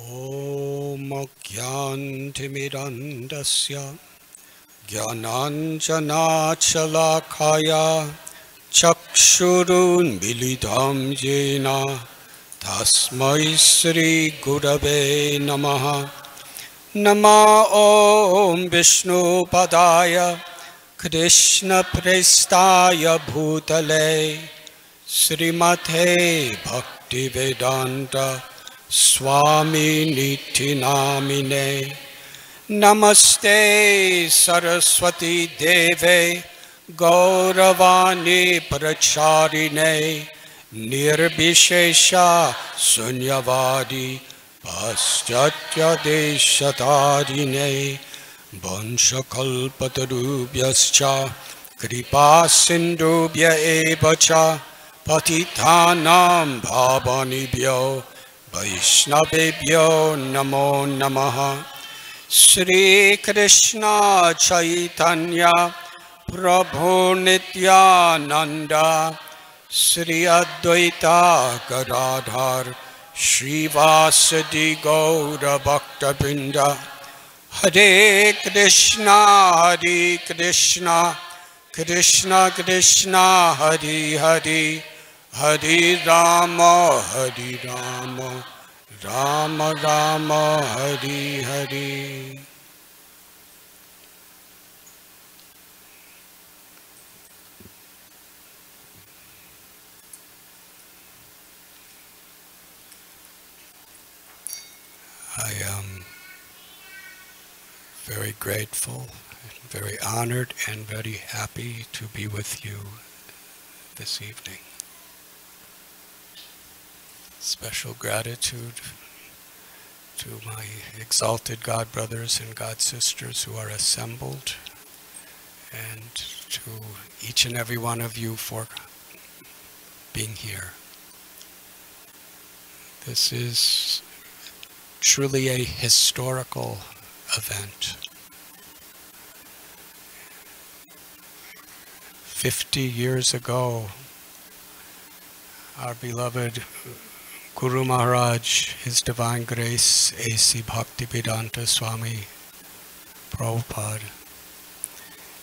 ॐ ज्ञानतिमिरन्दस्य ज्ञानाञ्जनाचलाखाया चक्षुरुन्मिलितं येन। तस्मै श्रीगुरवे नमः। नमा ॐ विष्णुपदाय कृष्णप्रेष्ठाय भूतले। श्रीमते भक्तिवेदान्त स्वामी नामिने नमस्ते सरस्वती देवे गौरवाणी प्रचारिणे निर्विशेषा शून्यवादी पाश्चात्यदेशतारिणे वंशकल्पतरुभ्यश्च कृपासिन्धुभ्य एव च पतितानां भावानिभ्यो वैष्णवेभ्यो नमो नमः। श्रीकृष्ण चैतन्य, प्रभो नित्यानन्द, श्री अद्वैता गदाधर श्रीवासदि गौरभक्तवृन्द। हरे कृष्ण हरे Krishna Krishna Krishna, Hari Hari. Hare Rama, Hare Rama, Rama Rama, Hare Hare. I am very grateful, very honored, and very happy to be with you this evening. Special gratitude to my exalted God brothers and God sisters who are assembled, and to each and every one of you for being here. This is truly a historical event. 50 years ago, our beloved Guru Maharaj, His Divine Grace, A.C. Bhaktivedanta Swami Prabhupada,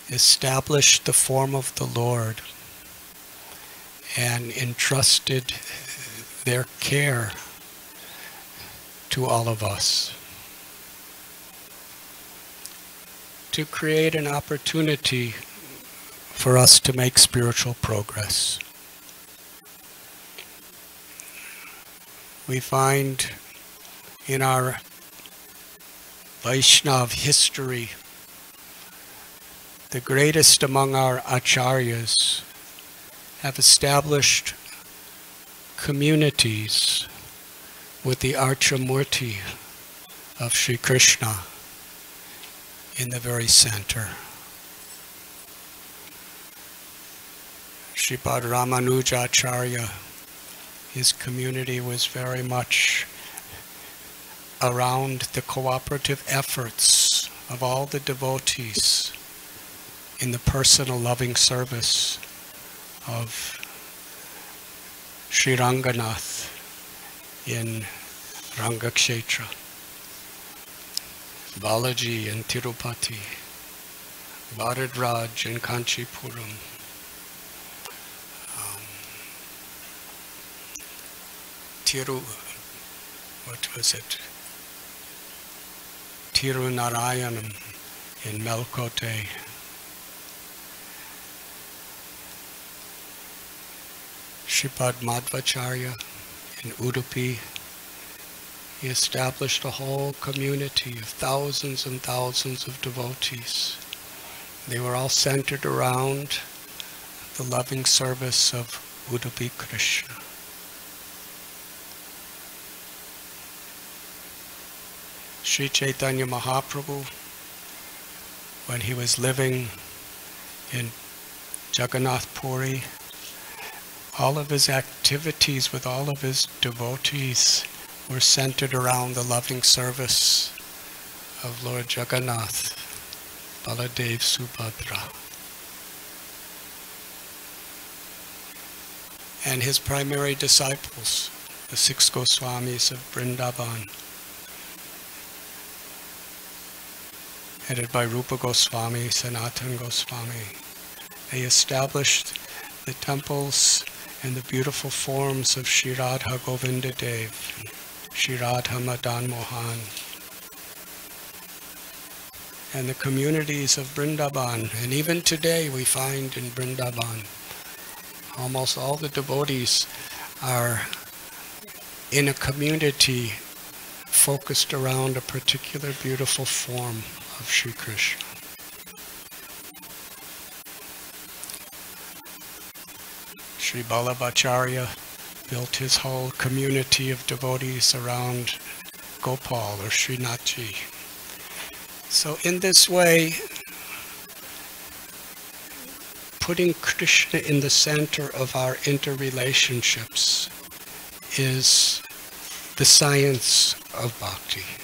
established the form of the Lord and entrusted their care to all of us. To create an opportunity for us to make spiritual progress. We find in our Vaishnav history the greatest among our acharyas have established communities with the Archamurti of Sri Krishna in the very center. Sripad Ramanujacharya, his community was very much around the cooperative efforts of all the devotees in the personal loving service of Sri Ranganath in Rangakshetra, Balaji in Tirupati, Varadaraj in Kanchipuram, Tiru, what was it? Tirunarayanam in Melkote. Shripad Madhvacharya in Udupi. He established a whole community of thousands and thousands of devotees. They were all centered around the loving service of Udupi Krishna. Sri Chaitanya Mahaprabhu, when he was living in Jagannath Puri, all of his activities with all of his devotees were centered around the loving service of Lord Jagannath, Baladev Subhadra. And his primary disciples, the six Goswamis of Vrindavan, headed by Rupa Goswami, Sanatan Goswami. They established the temples and the beautiful forms of Sri Radha Govinda Dev, Sri Radha Madan Mohan, and the communities of Vrindavan. And even today we find in Vrindavan, almost all the devotees are in a community focused around a particular beautiful form of Sri Krishna. Sri Vallabhacharya built his whole community of devotees around Gopal or Srinathji. So in this way, putting Krishna in the center of our interrelationships is the science of bhakti.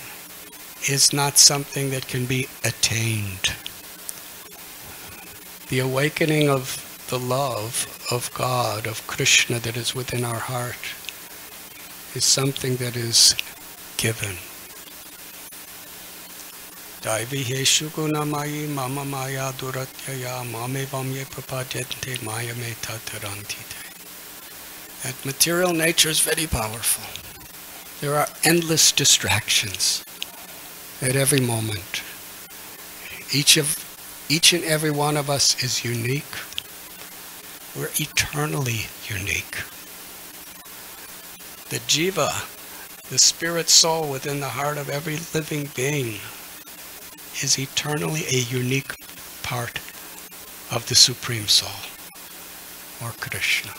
is not something that can be attained. The awakening of the love of God, of Krishna that is within our heart, is something that is given. That material nature is very powerful. There are endless distractions at every moment. Each of each and every one of us is unique. We're eternally unique. The jiva, the spirit soul within the heart of every living being, is eternally a unique part of the Supreme Soul, or Krishna.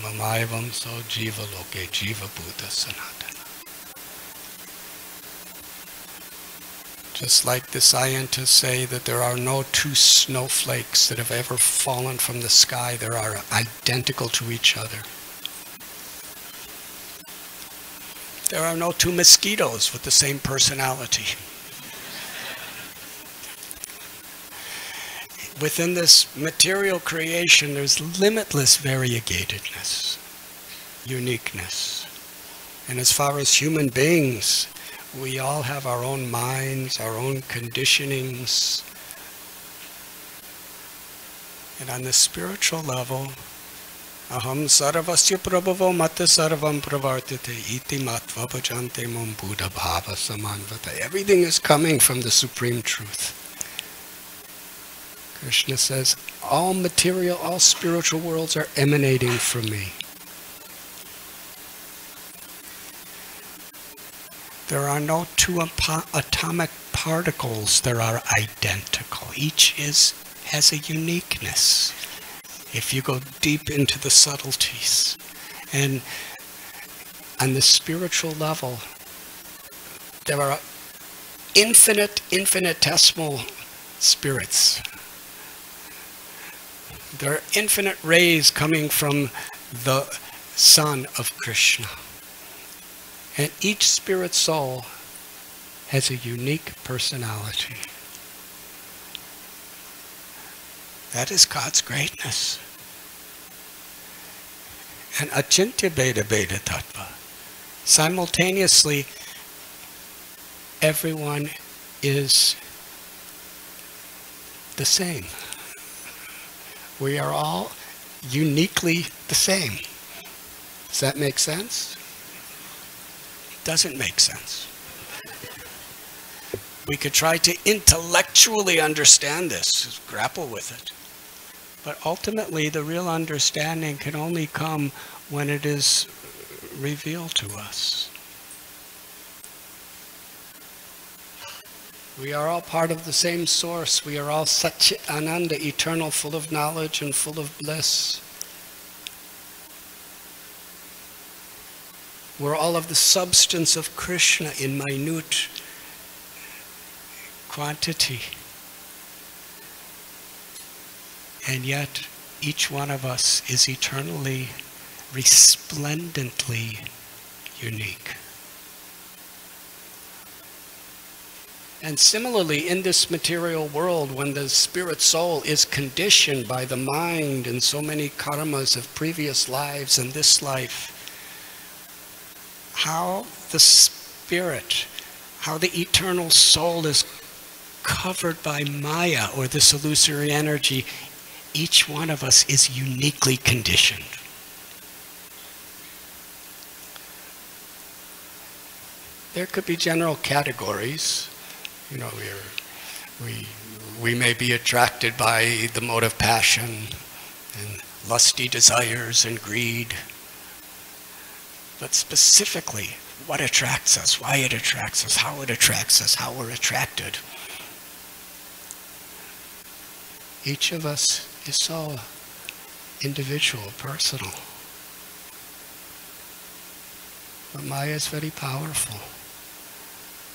Mamayavam so jiva loke jiva buddha sanatana. Just like the scientists say that there are no two snowflakes that have ever fallen from the sky, they are identical to each other. There are no two mosquitoes with the same personality. Within this material creation, there's limitless variegatedness, uniqueness. And as far as human beings, we all have our own minds, our own conditionings. And on the spiritual level, aham sarvasya prabhavo mata sarvam pravartate iti matva bhajante mum buddha bhava samanvata. Everything is coming from the supreme truth. Krishna says, all material, all spiritual worlds are emanating from me. There are no two atomic particles that are identical. Each is has a uniqueness. If you go deep into the subtleties. And on the spiritual level, there are infinite, infinitesimal spirits. There are infinite rays coming from the Sun of Krishna. And each spirit soul has a unique personality. That is God's greatness. And achintya beda beda tattva. Simultaneously, everyone is the same. We are all uniquely the same. Does that make sense? Doesn't make sense. We could try to intellectually understand this, grapple with it. But ultimately, the real understanding can only come when it is revealed to us. We are all part of the same source. We are all such ananda, eternal, full of knowledge and full of bliss. Where all of the substance of Krishna in minute quantity. And yet, each one of us is eternally, resplendently unique. And similarly, in this material world, when the spirit soul is conditioned by the mind and so many karmas of previous lives and this life, how the spirit, how the eternal soul is covered by Maya or this illusory energy, each one of us is uniquely conditioned. There could be general categories. You know, we, we may be attracted by the mode of passion and lusty desires and greed. But specifically, what attracts us, why it attracts us, how it attracts us, how we're attracted. Each of us is so individual, personal. But Maya is very powerful.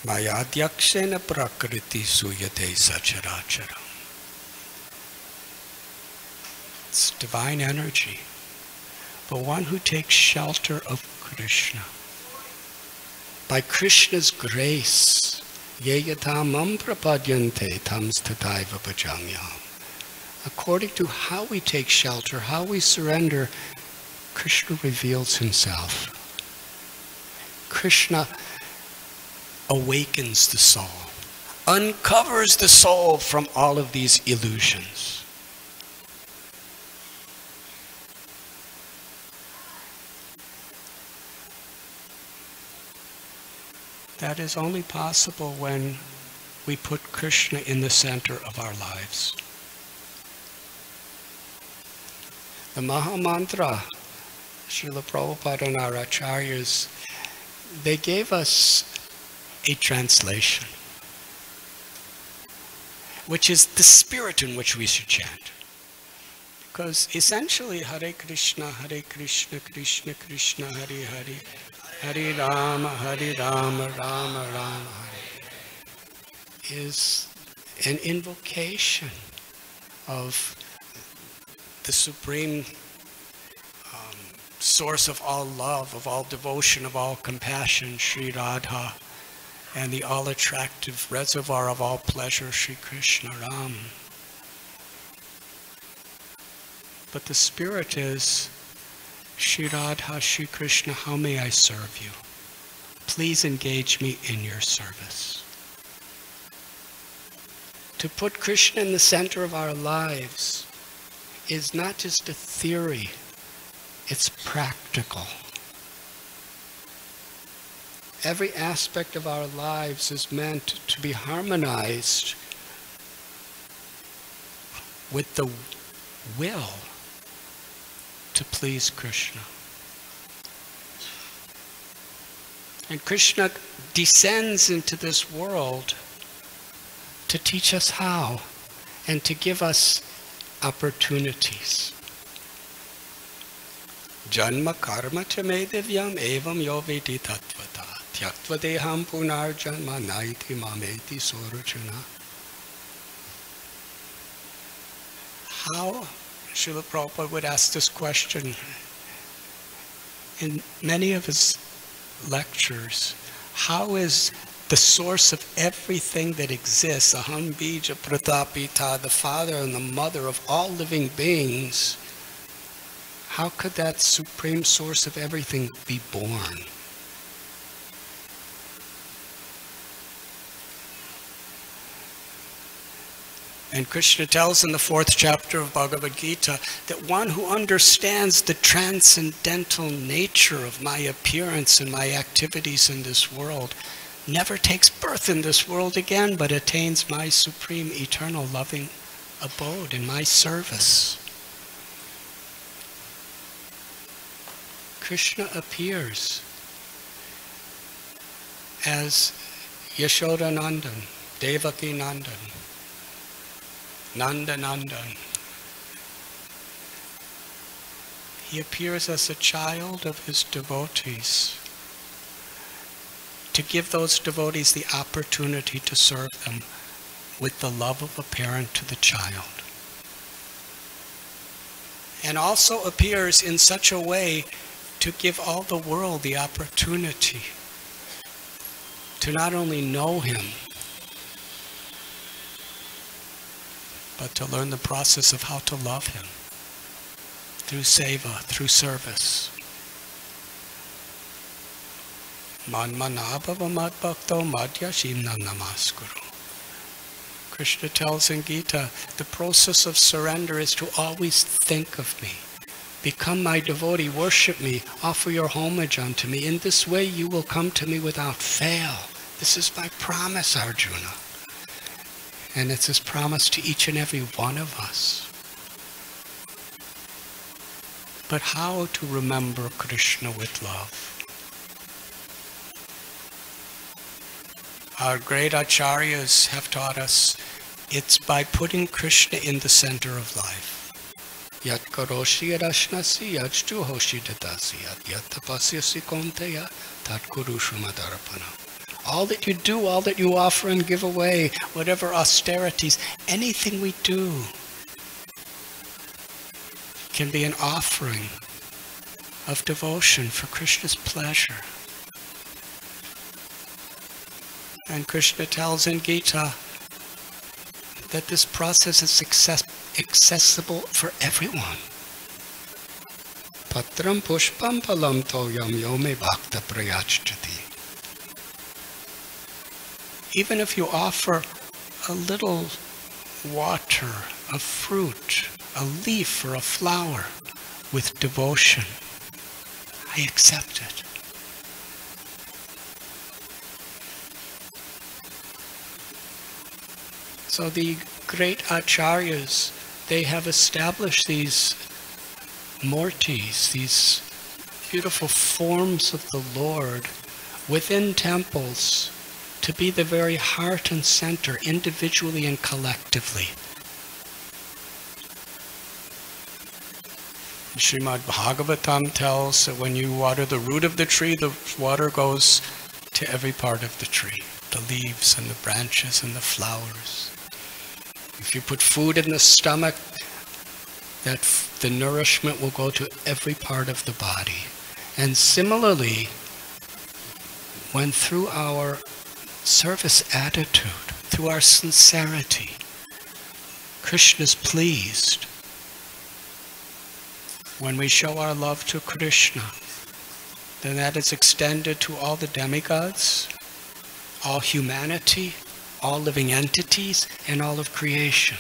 Maya Mayadhyakshena prakriti suyate sacharacharam. It's divine energy, but one who takes shelter of Krishna. By Krishna's grace, yeyatamam prapadyante tams bhajamyam according to how we take shelter, how we surrender, Krishna reveals himself. Krishna awakens the soul, uncovers the soul from all of these illusions. That is only possible when we put Krishna in the center of our lives. The Maha Mantra, Srila Prabhupada and our acharyas, they gave us a translation, which is the spirit in which we should chant. Because essentially, Hare Krishna, Hare Krishna, Krishna Krishna, Hare Hare, Hare Rama, Hare Rama, Rama Rama, Hare, is an invocation of the supreme um, source of all love, of all devotion, of all compassion, Sri Radha, and the all attractive reservoir of all pleasure, Sri Krishna Ram. But the spirit is Sri Radha, Sri Krishna, how may I serve you? Please engage me in your service. To put Krishna in the center of our lives is not just a theory, it's practical. Every aspect of our lives is meant to be harmonized with the will to please Krishna. And Krishna descends into this world to teach us how and to give us opportunities. Janma karma cha me divyam evam yo vedi tattvata tyaktva deham punar janma naiti mameti. How Srila Prabhupada would ask this question in many of his lectures. How is the source of everything that exists, Aham Bija Pratapita, the father and the mother of all living beings, how could that supreme source of everything be born? And Krishna tells in the fourth chapter of Bhagavad Gita that one who understands the transcendental nature of my appearance and my activities in this world never takes birth in this world again, but attains my supreme, eternal, loving abode in my service. Krishna appears as Yashoda Nandan, Devaki Nandan, Nanda Nandan. He appears as a child of his devotees to give those devotees the opportunity to serve them with the love of a parent to the child. and also appears in such a way to give all the world the opportunity to not only know Him, but to learn the process of how to love Him through seva, through service. Namaskuru. Krishna tells in Gita, the process of surrender is to always think of me. Become my devotee, worship me, offer your homage unto me. In this way you will come to me without fail. This is my promise, Arjuna. And it's his promise to each and every one of us. But how to remember Krishna with love? Our great acharyas have taught us it's by putting Krishna in the center of life. Yat karoshi yadashnasi yajtu hoshi dadasi yat tapasyasi konteya tat kurushu All that you do, all that you offer and give away, whatever austerities, anything we do can be an offering of devotion for Krishna's pleasure. And Krishna tells in Gita that this process is access- accessible for everyone. Patram pushpam palam toyam yome bhakta prayachati. Even if you offer a little water, a fruit, a leaf, or a flower with devotion, I accept it. So the great acharyas, they have established these murtis, these beautiful forms of the Lord within temples to be the very heart and center, individually and collectively. Srimad Bhagavatam tells that when you water the root of the tree, the water goes to every part of the tree the leaves and the branches and the flowers. If you put food in the stomach, that f- the nourishment will go to every part of the body. And similarly, when through our service attitude, through our sincerity, Krishna is pleased, when we show our love to Krishna, then that is extended to all the demigods, all humanity, all living entities, and all of creation.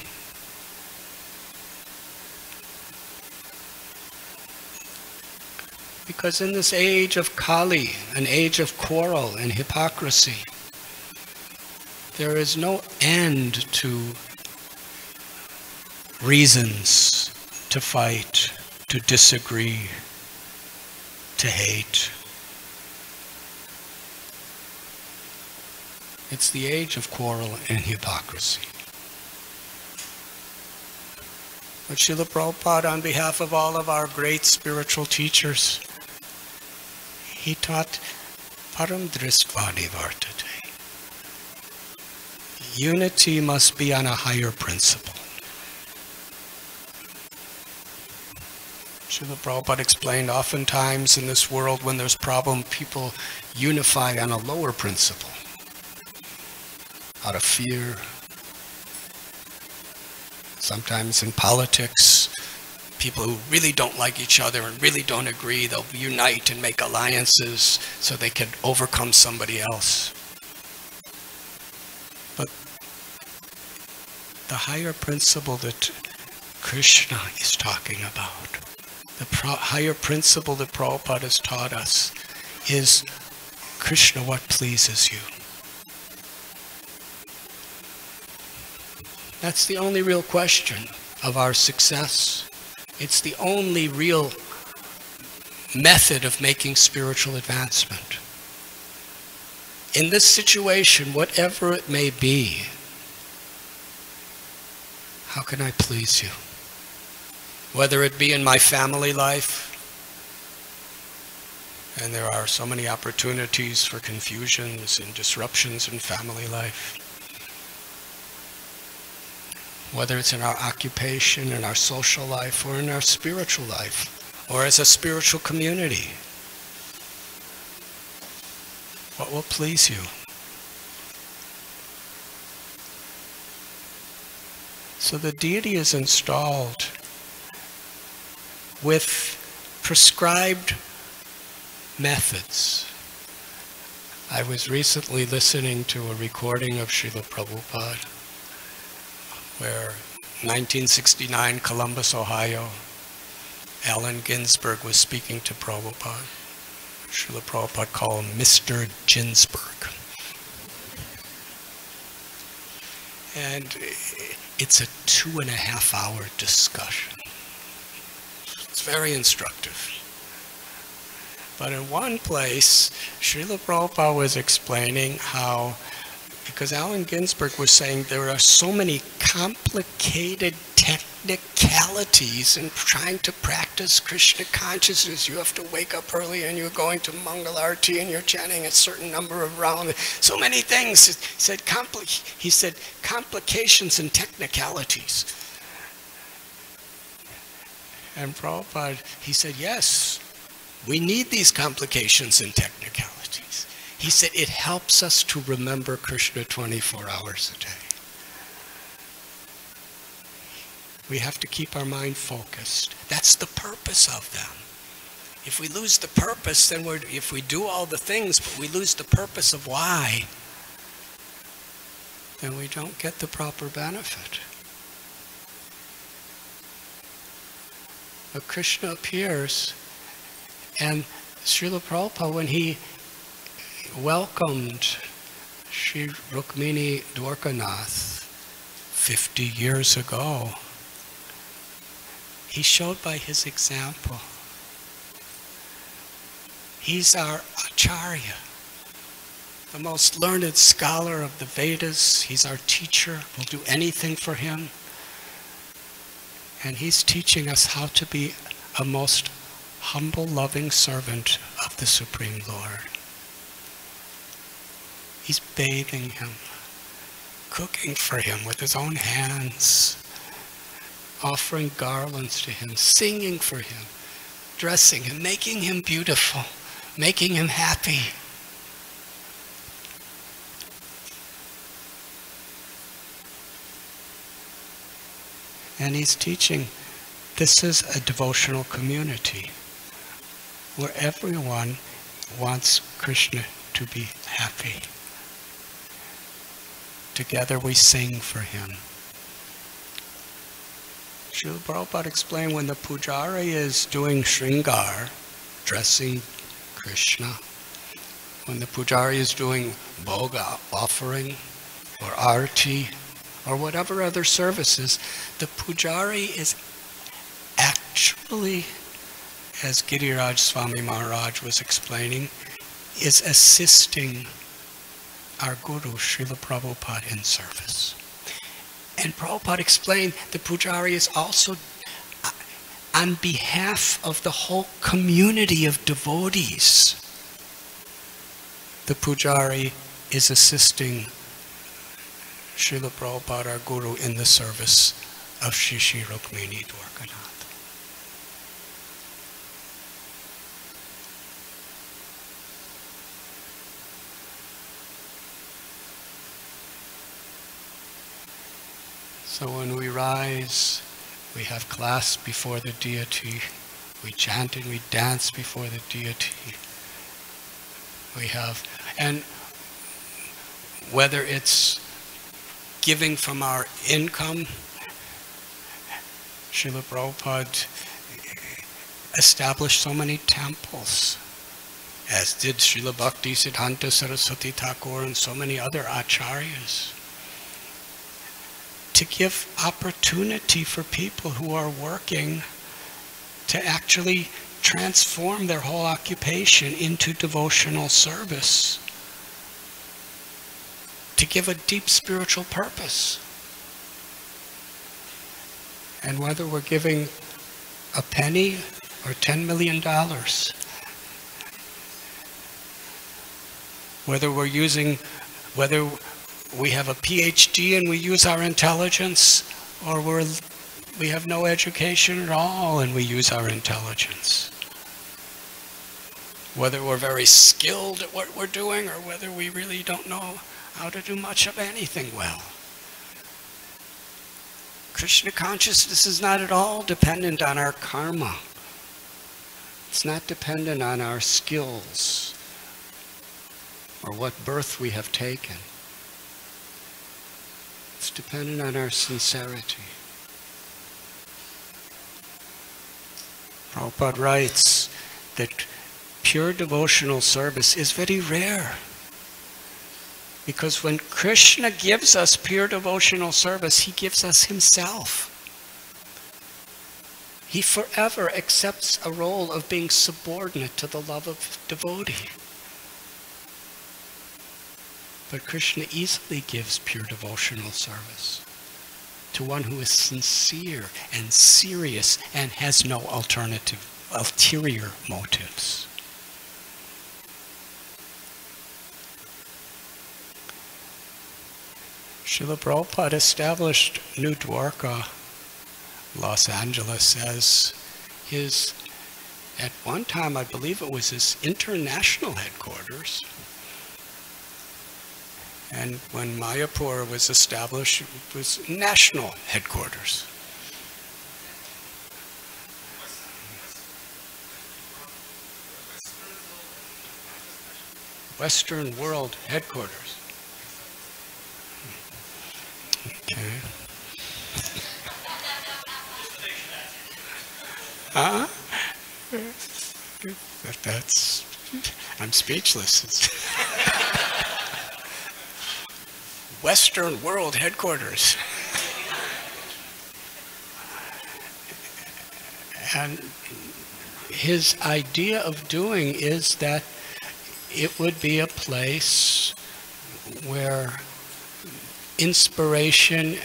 Because in this age of Kali, an age of quarrel and hypocrisy, there is no end to reasons to fight, to disagree, to hate. It's the age of quarrel and hypocrisy. But Srila Prabhupada, on behalf of all of our great spiritual teachers, he taught Param Dristvani Vartate. Unity must be on a higher principle. Srila Prabhupada explained oftentimes in this world when there's problem, people unify on a lower principle out of fear. Sometimes in politics, people who really don't like each other and really don't agree, they'll unite and make alliances so they can overcome somebody else. The higher principle that Krishna is talking about, the pro- higher principle that Prabhupada has taught us, is Krishna, what pleases you? That's the only real question of our success. It's the only real method of making spiritual advancement. In this situation, whatever it may be, how can I please you? Whether it be in my family life, and there are so many opportunities for confusions and disruptions in family life whether it's in our occupation, in our social life, or in our spiritual life, or as a spiritual community. What will please you? So the deity is installed with prescribed methods. I was recently listening to a recording of Srila Prabhupada where 1969 Columbus, Ohio, Allen Ginsberg was speaking to Prabhupada. Srila Prabhupada called him Mr. Ginsberg. And it's a two and a half hour discussion. It's very instructive. But in one place, Srila Prabhupada was explaining how, because Allen Ginsberg was saying there are so many complicated technicalities in trying to practice Krishna consciousness. You have to wake up early and you're going to Mangalarti and you're chanting a certain number of rounds. So many things. He said, compli- he said complications and technicalities. And Prabhupada, he said, yes, we need these complications and technicalities. He said it helps us to remember Krishna 24 hours a day. We have to keep our mind focused. That's the purpose of them. If we lose the purpose, then we're, if we do all the things, but we lose the purpose of why, then we don't get the proper benefit. But Krishna appears and Srila Prabhupada, when he welcomed Sri Rukmini Dwarkanath 50 years ago, he showed by his example. He's our Acharya, the most learned scholar of the Vedas. He's our teacher. We'll do anything for him. And he's teaching us how to be a most humble, loving servant of the Supreme Lord. He's bathing him, cooking for him with his own hands, offering garlands to him, singing for him, dressing him, making him beautiful, making him happy. And he's teaching this is a devotional community where everyone wants Krishna to be happy. Together we sing for him. Srila Prabhupada explained when the pujari is doing shringar, dressing Krishna, when the pujari is doing bhoga, offering, or arti, or whatever other services, the pujari is actually as Giriraj Swami Maharaj was explaining, is assisting our Guru, Srila Prabhupada, in service. And Prabhupada explained the pujari is also uh, on behalf of the whole community of devotees. The pujari is assisting Srila Prabhupada, our Guru, in the service of Sri Sri Rukmini Dwarkanath. So when we rise, we have class before the deity. We chant and we dance before the deity. We have, and whether it's giving from our income, Srila Prabhupada established so many temples, as did Srila Bhakti Siddhanta Saraswati Thakur and so many other acharyas to give opportunity for people who are working to actually transform their whole occupation into devotional service, to give a deep spiritual purpose. And whether we're giving a penny or $10 million, whether we're using, whether we have a PhD and we use our intelligence, or we're, we have no education at all and we use our intelligence. Whether we're very skilled at what we're doing or whether we really don't know how to do much of anything well. Krishna consciousness is not at all dependent on our karma. It's not dependent on our skills or what birth we have taken. It's dependent on our sincerity. Prabhupada writes that pure devotional service is very rare. Because when Krishna gives us pure devotional service, he gives us himself. He forever accepts a role of being subordinate to the love of devotee. But Krishna easily gives pure devotional service to one who is sincere and serious and has no alternative, ulterior motives. Srila Prabhupada established New Dwarka, Los Angeles, as his, at one time, I believe it was his international headquarters. And when Mayapur was established, it was national headquarters. Western World Headquarters. Okay. Huh? That's, I'm speechless. Western World Headquarters. and his idea of doing is that it would be a place where inspiration,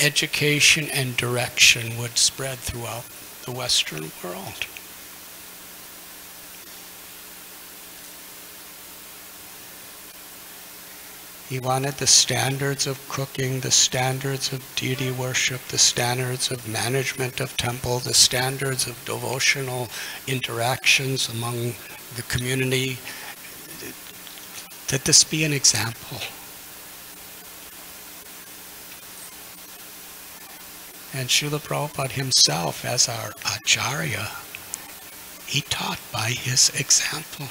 education, and direction would spread throughout the Western world. He wanted the standards of cooking, the standards of deity worship, the standards of management of temple, the standards of devotional interactions among the community, that this be an example. And Srila Prabhupada himself, as our Acharya, he taught by his example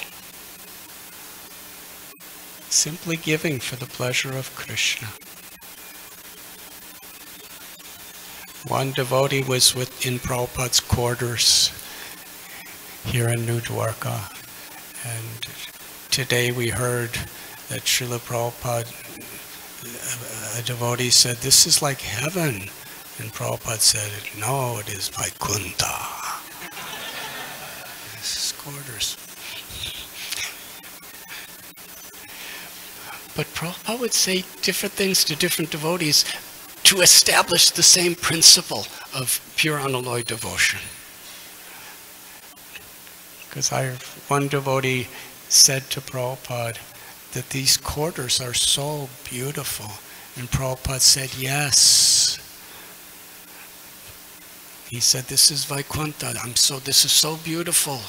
simply giving for the pleasure of Krishna. One devotee was within Prabhupada's quarters here in New Dwarka, and today we heard that Srila Prabhupada, a devotee said, this is like heaven. And Prabhupada said, no, it is Vaikuntha. This is quarters. But Prabhupada would say different things to different devotees to establish the same principle of pure unalloyed devotion. Because one devotee said to Prabhupada that these quarters are so beautiful. And Prabhupada said, yes. He said, this is Vaikuntha. I'm so, this is so beautiful.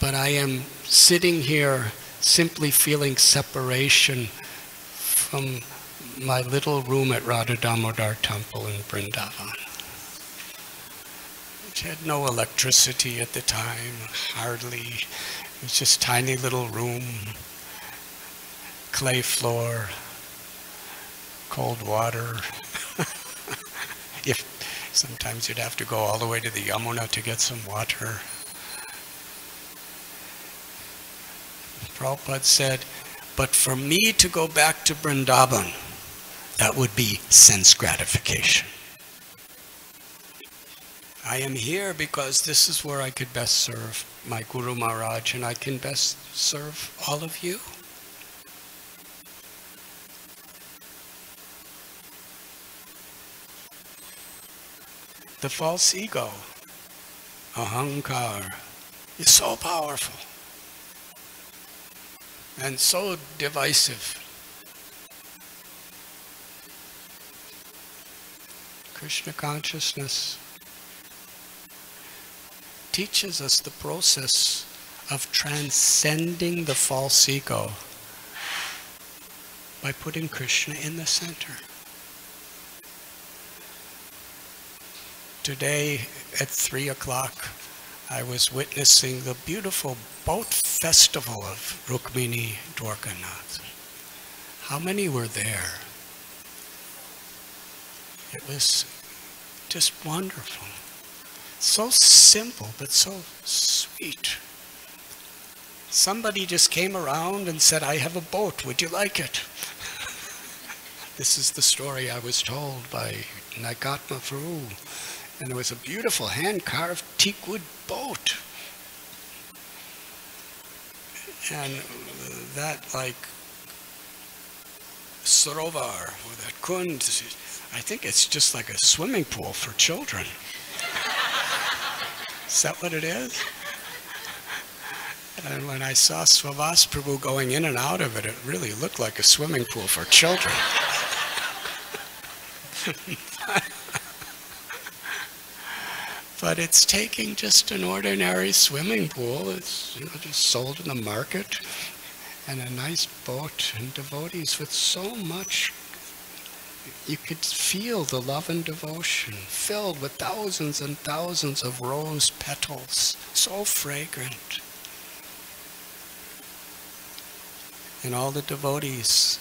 But I am sitting here simply feeling separation from my little room at Radha Damodar Temple in Vrindavan, which had no electricity at the time, hardly. It was just tiny little room, clay floor, cold water. if sometimes you'd have to go all the way to the Yamuna to get some water. Prabhupada said, but for me to go back to Vrindavan, that would be sense gratification. I am here because this is where I could best serve my Guru Maharaj and I can best serve all of you. The false ego, ahankar, is so powerful and so divisive. Krishna consciousness teaches us the process of transcending the false ego by putting Krishna in the center. Today at 3 o'clock, I was witnessing the beautiful boat festival of Rukmini Dwarkanath. How many were there? It was just wonderful. So simple, but so sweet. Somebody just came around and said, I have a boat, would you like it? this is the story I was told by Nagatma Prabhu. And there was a beautiful hand-carved teakwood boat. And that like Sarovar, or that Kund, I think it's just like a swimming pool for children. is that what it is? And when I saw Swavas going in and out of it, it really looked like a swimming pool for children. but it's taking just an ordinary swimming pool. It's you know, just sold in the market, and a nice boat and devotees with so much. You could feel the love and devotion filled with thousands and thousands of rose petals, so fragrant. And all the devotees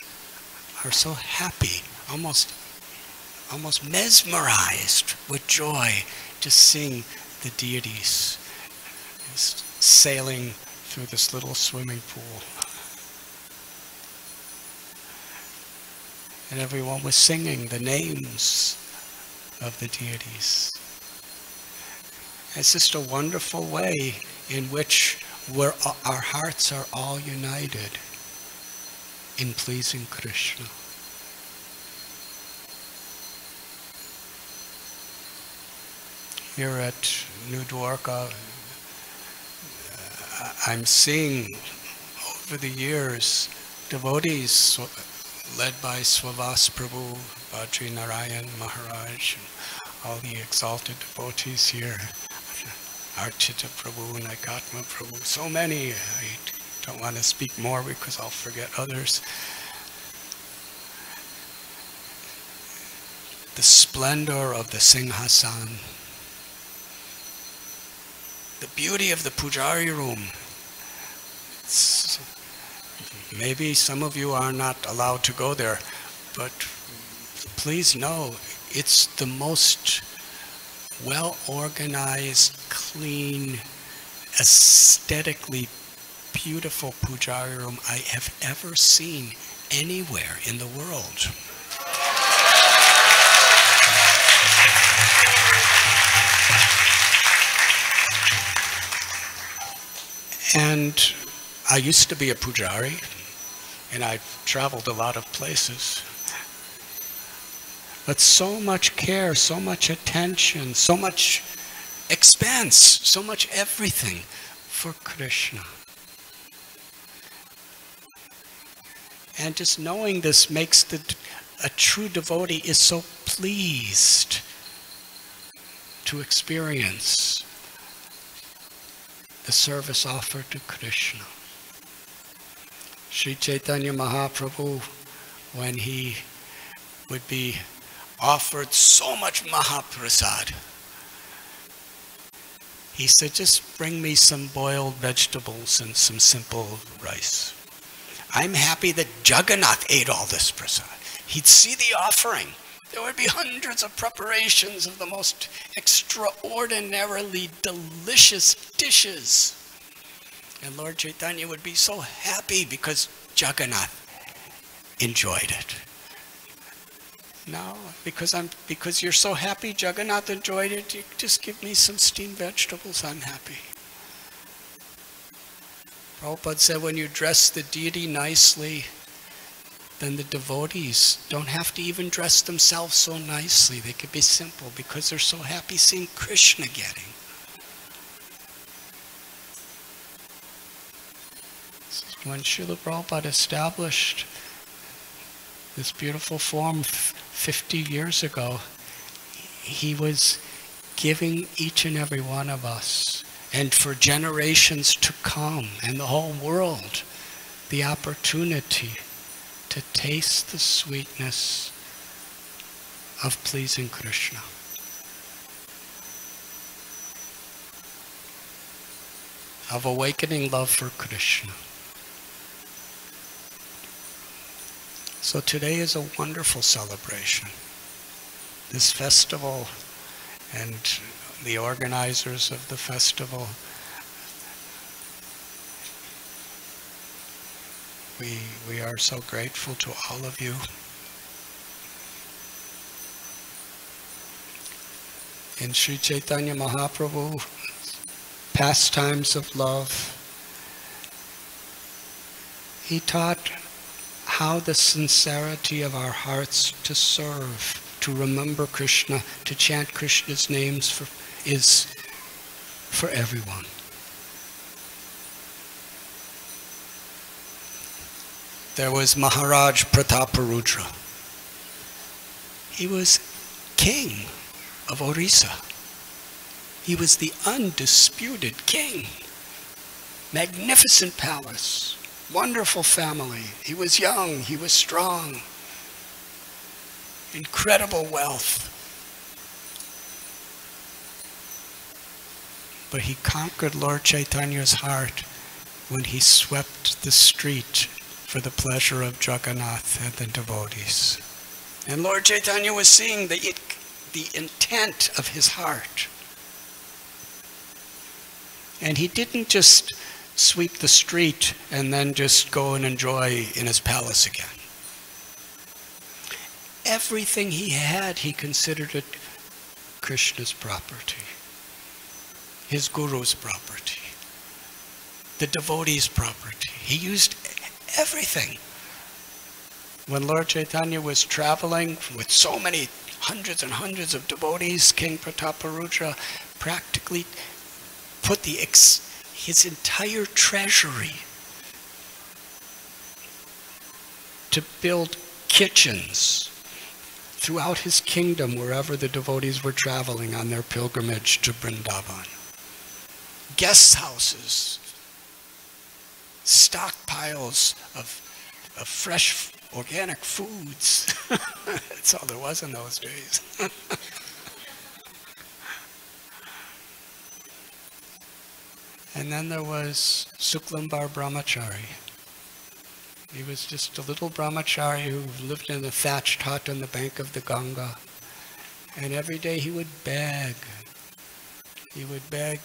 are so happy, almost, almost mesmerized with joy to seeing the deities sailing through this little swimming pool. And everyone was singing the names of the deities. It's just a wonderful way in which our hearts are all united in pleasing Krishna. Here at New Dwarka, uh, I'm seeing over the years devotees led by Swavas Prabhu, Badri Narayan Maharaj, and all the exalted devotees here, Archita Prabhu, Naikatma Prabhu, so many. I don't want to speak more because I'll forget others. The splendor of the Singhasan, the beauty of the Pujari room. It's, maybe some of you are not allowed to go there, but please know it's the most well organized, clean, aesthetically beautiful pujari room I have ever seen anywhere in the world. And I used to be a pujari, and I've traveled a lot of places. But so much care, so much attention, so much expense, so much everything for Krishna. And just knowing this makes the, a true devotee is so pleased to experience the service offered to Krishna. Sri Chaitanya Mahaprabhu, when he would be offered so much Mahaprasad, he said, just bring me some boiled vegetables and some simple rice. I'm happy that Jagannath ate all this prasad. He'd see the offering. There would be hundreds of preparations of the most extraordinarily delicious dishes. And Lord Chaitanya would be so happy because Jagannath enjoyed it. No, because I'm because you're so happy Jagannath enjoyed it, you just give me some steamed vegetables, I'm happy. Prabhupada said when you dress the deity nicely, then the devotees don't have to even dress themselves so nicely. They could be simple because they're so happy seeing Krishna getting. When Srila Prabhupada established this beautiful form 50 years ago, he was giving each and every one of us, and for generations to come, and the whole world, the opportunity to taste the sweetness of pleasing Krishna. Of awakening love for Krishna. So today is a wonderful celebration. This festival and the organizers of the festival we we are so grateful to all of you in Sri Chaitanya Mahaprabhu pastimes of love he taught how the sincerity of our hearts to serve to remember Krishna, to chant Krishna's names for, is for everyone. There was Maharaj Prataparudra. He was king of Orissa. He was the undisputed king. Magnificent palace, wonderful family. He was young, he was strong incredible wealth. But he conquered Lord Chaitanya's heart when he swept the street for the pleasure of Jagannath and the devotees. And Lord Chaitanya was seeing the, the intent of his heart. And he didn't just sweep the street and then just go and enjoy in his palace again everything he had, he considered it Krishna's property, his guru's property, the devotee's property. He used everything. When Lord Chaitanya was traveling with so many hundreds and hundreds of devotees, King Prataparudra practically put the ex- his entire treasury to build kitchens throughout his kingdom wherever the devotees were traveling on their pilgrimage to Vrindavan. Guest houses, stockpiles of, of fresh organic foods. That's all there was in those days. and then there was Suklambar Brahmachari he was just a little brahmachari who lived in a thatched hut on the bank of the Ganga. And every day he would beg. He would beg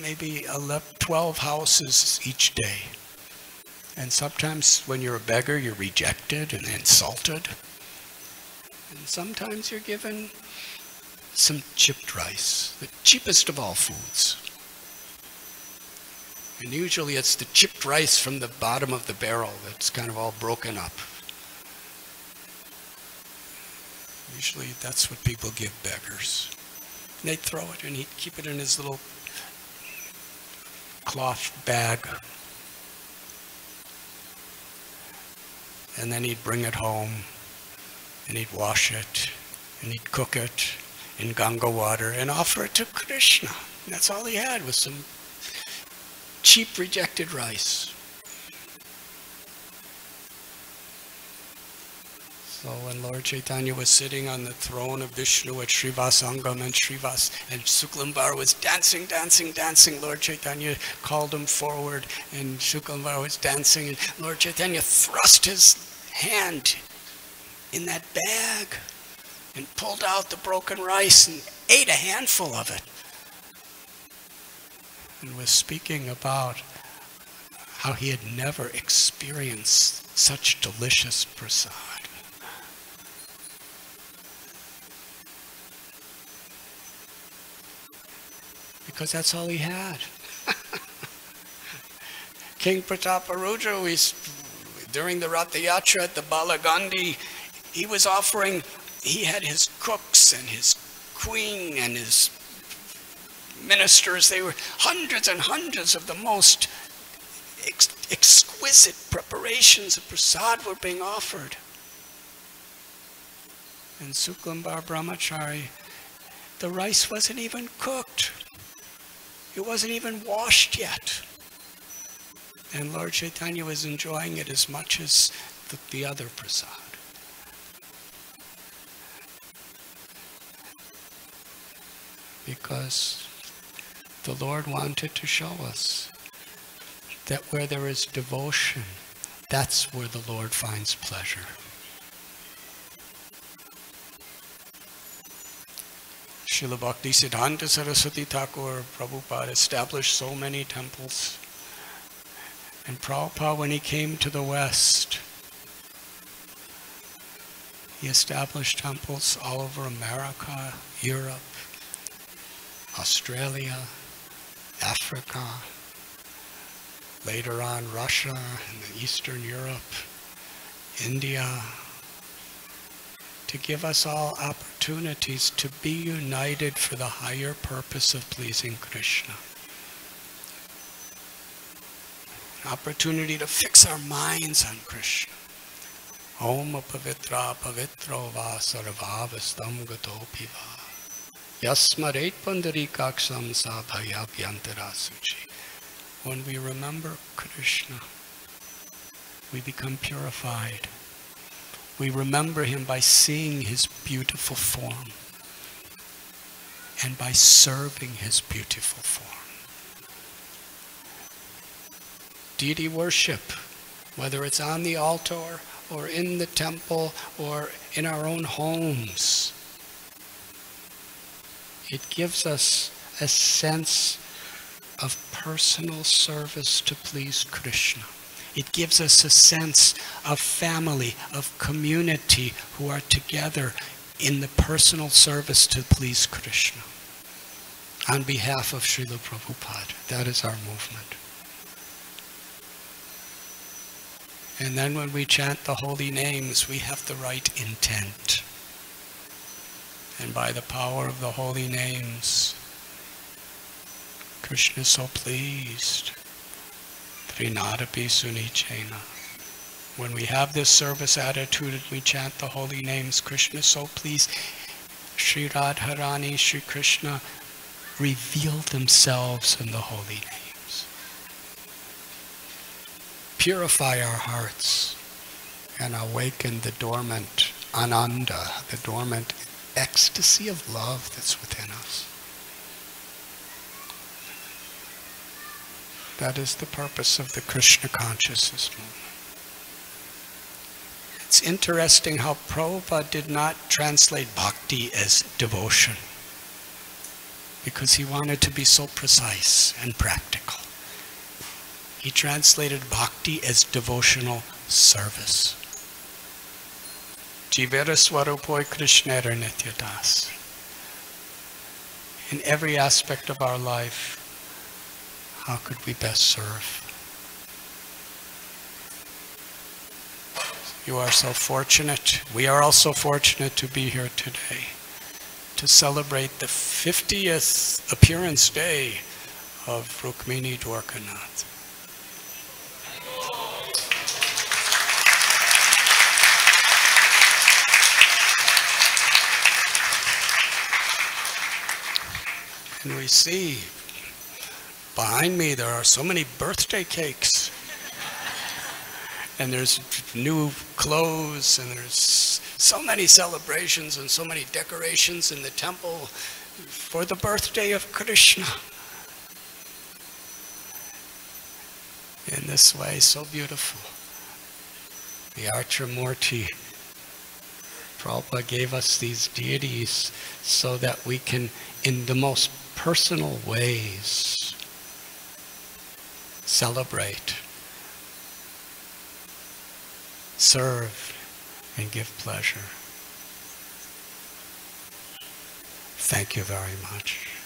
maybe 11, 12 houses each day. And sometimes when you're a beggar, you're rejected and insulted. And sometimes you're given some chipped rice, the cheapest of all foods. And usually it's the chipped rice from the bottom of the barrel that's kind of all broken up. Usually that's what people give beggars. And they'd throw it and he'd keep it in his little cloth bag. And then he'd bring it home and he'd wash it and he'd cook it in Ganga water and offer it to Krishna. And that's all he had was some cheap rejected rice. So when Lord Chaitanya was sitting on the throne of Vishnu at Srivas Angan and Srivas and Suklambar was dancing, dancing, dancing, Lord Chaitanya called him forward and Suklambar was dancing and Lord Chaitanya thrust his hand in that bag and pulled out the broken rice and ate a handful of it and was speaking about how he had never experienced such delicious prasad. Because that's all he had. King Prataparudra, during the Ratha Yatra at the Balagandi, he was offering, he had his cooks and his queen and his ministers. They were hundreds and hundreds of the most ex exquisite preparations of prasad were being offered. And Suklambar Brahmachari the rice wasn't even cooked. It wasn't even washed yet. And Lord Chaitanya was enjoying it as much as the, the other prasad. Because the Lord wanted to show us that where there is devotion, that's where the Lord finds pleasure. Srila Bhakti Siddhanta Saraswati Thakur Prabhupada established so many temples. And Prabhupada, when he came to the West, he established temples all over America, Europe, Australia, Africa, later on Russia and Eastern Europe, India, to give us all opportunities to be united for the higher purpose of pleasing Krishna. An opportunity to fix our minds on Krishna. Om pavitra pavitro va sarvavastam gatopi va. Yasmaret pundarikaksam sa bhayabhyantara suchi. When we remember Krishna, we become purified. We remember him by seeing his beautiful form and by serving his beautiful form. Deity worship, whether it's on the altar or in the temple or in our own homes, it gives us a sense of personal service to please Krishna. It gives us a sense of family, of community who are together in the personal service to please Krishna. On behalf of Srila Prabhupada, that is our movement. And then when we chant the holy names, we have the right intent. And by the power of the holy names, Krishna is so pleased. Sunichena. When we have this service attitude we chant the holy names, Krishna so please, Sri Radharani, Sri Krishna reveal themselves in the holy names. Purify our hearts and awaken the dormant ananda, the dormant ecstasy of love that's within us. That is the purpose of the Krishna consciousness movement. It's interesting how Prabhupada did not translate bhakti as devotion because he wanted to be so precise and practical. He translated bhakti as devotional service. Jivera Swarupoi Nityadas. In every aspect of our life, how could we best serve? You are so fortunate. We are also fortunate to be here today to celebrate the 50th appearance day of Rukmini Dwarkanath. And we see behind me there are so many birthday cakes. and there's new clothes and there's so many celebrations and so many decorations in the temple for the birthday of Krishna. In this way, so beautiful. The Archamurti Prabhupada gave us these deities so that we can, in the most personal ways, celebrate, serve, and give pleasure. Thank you very much.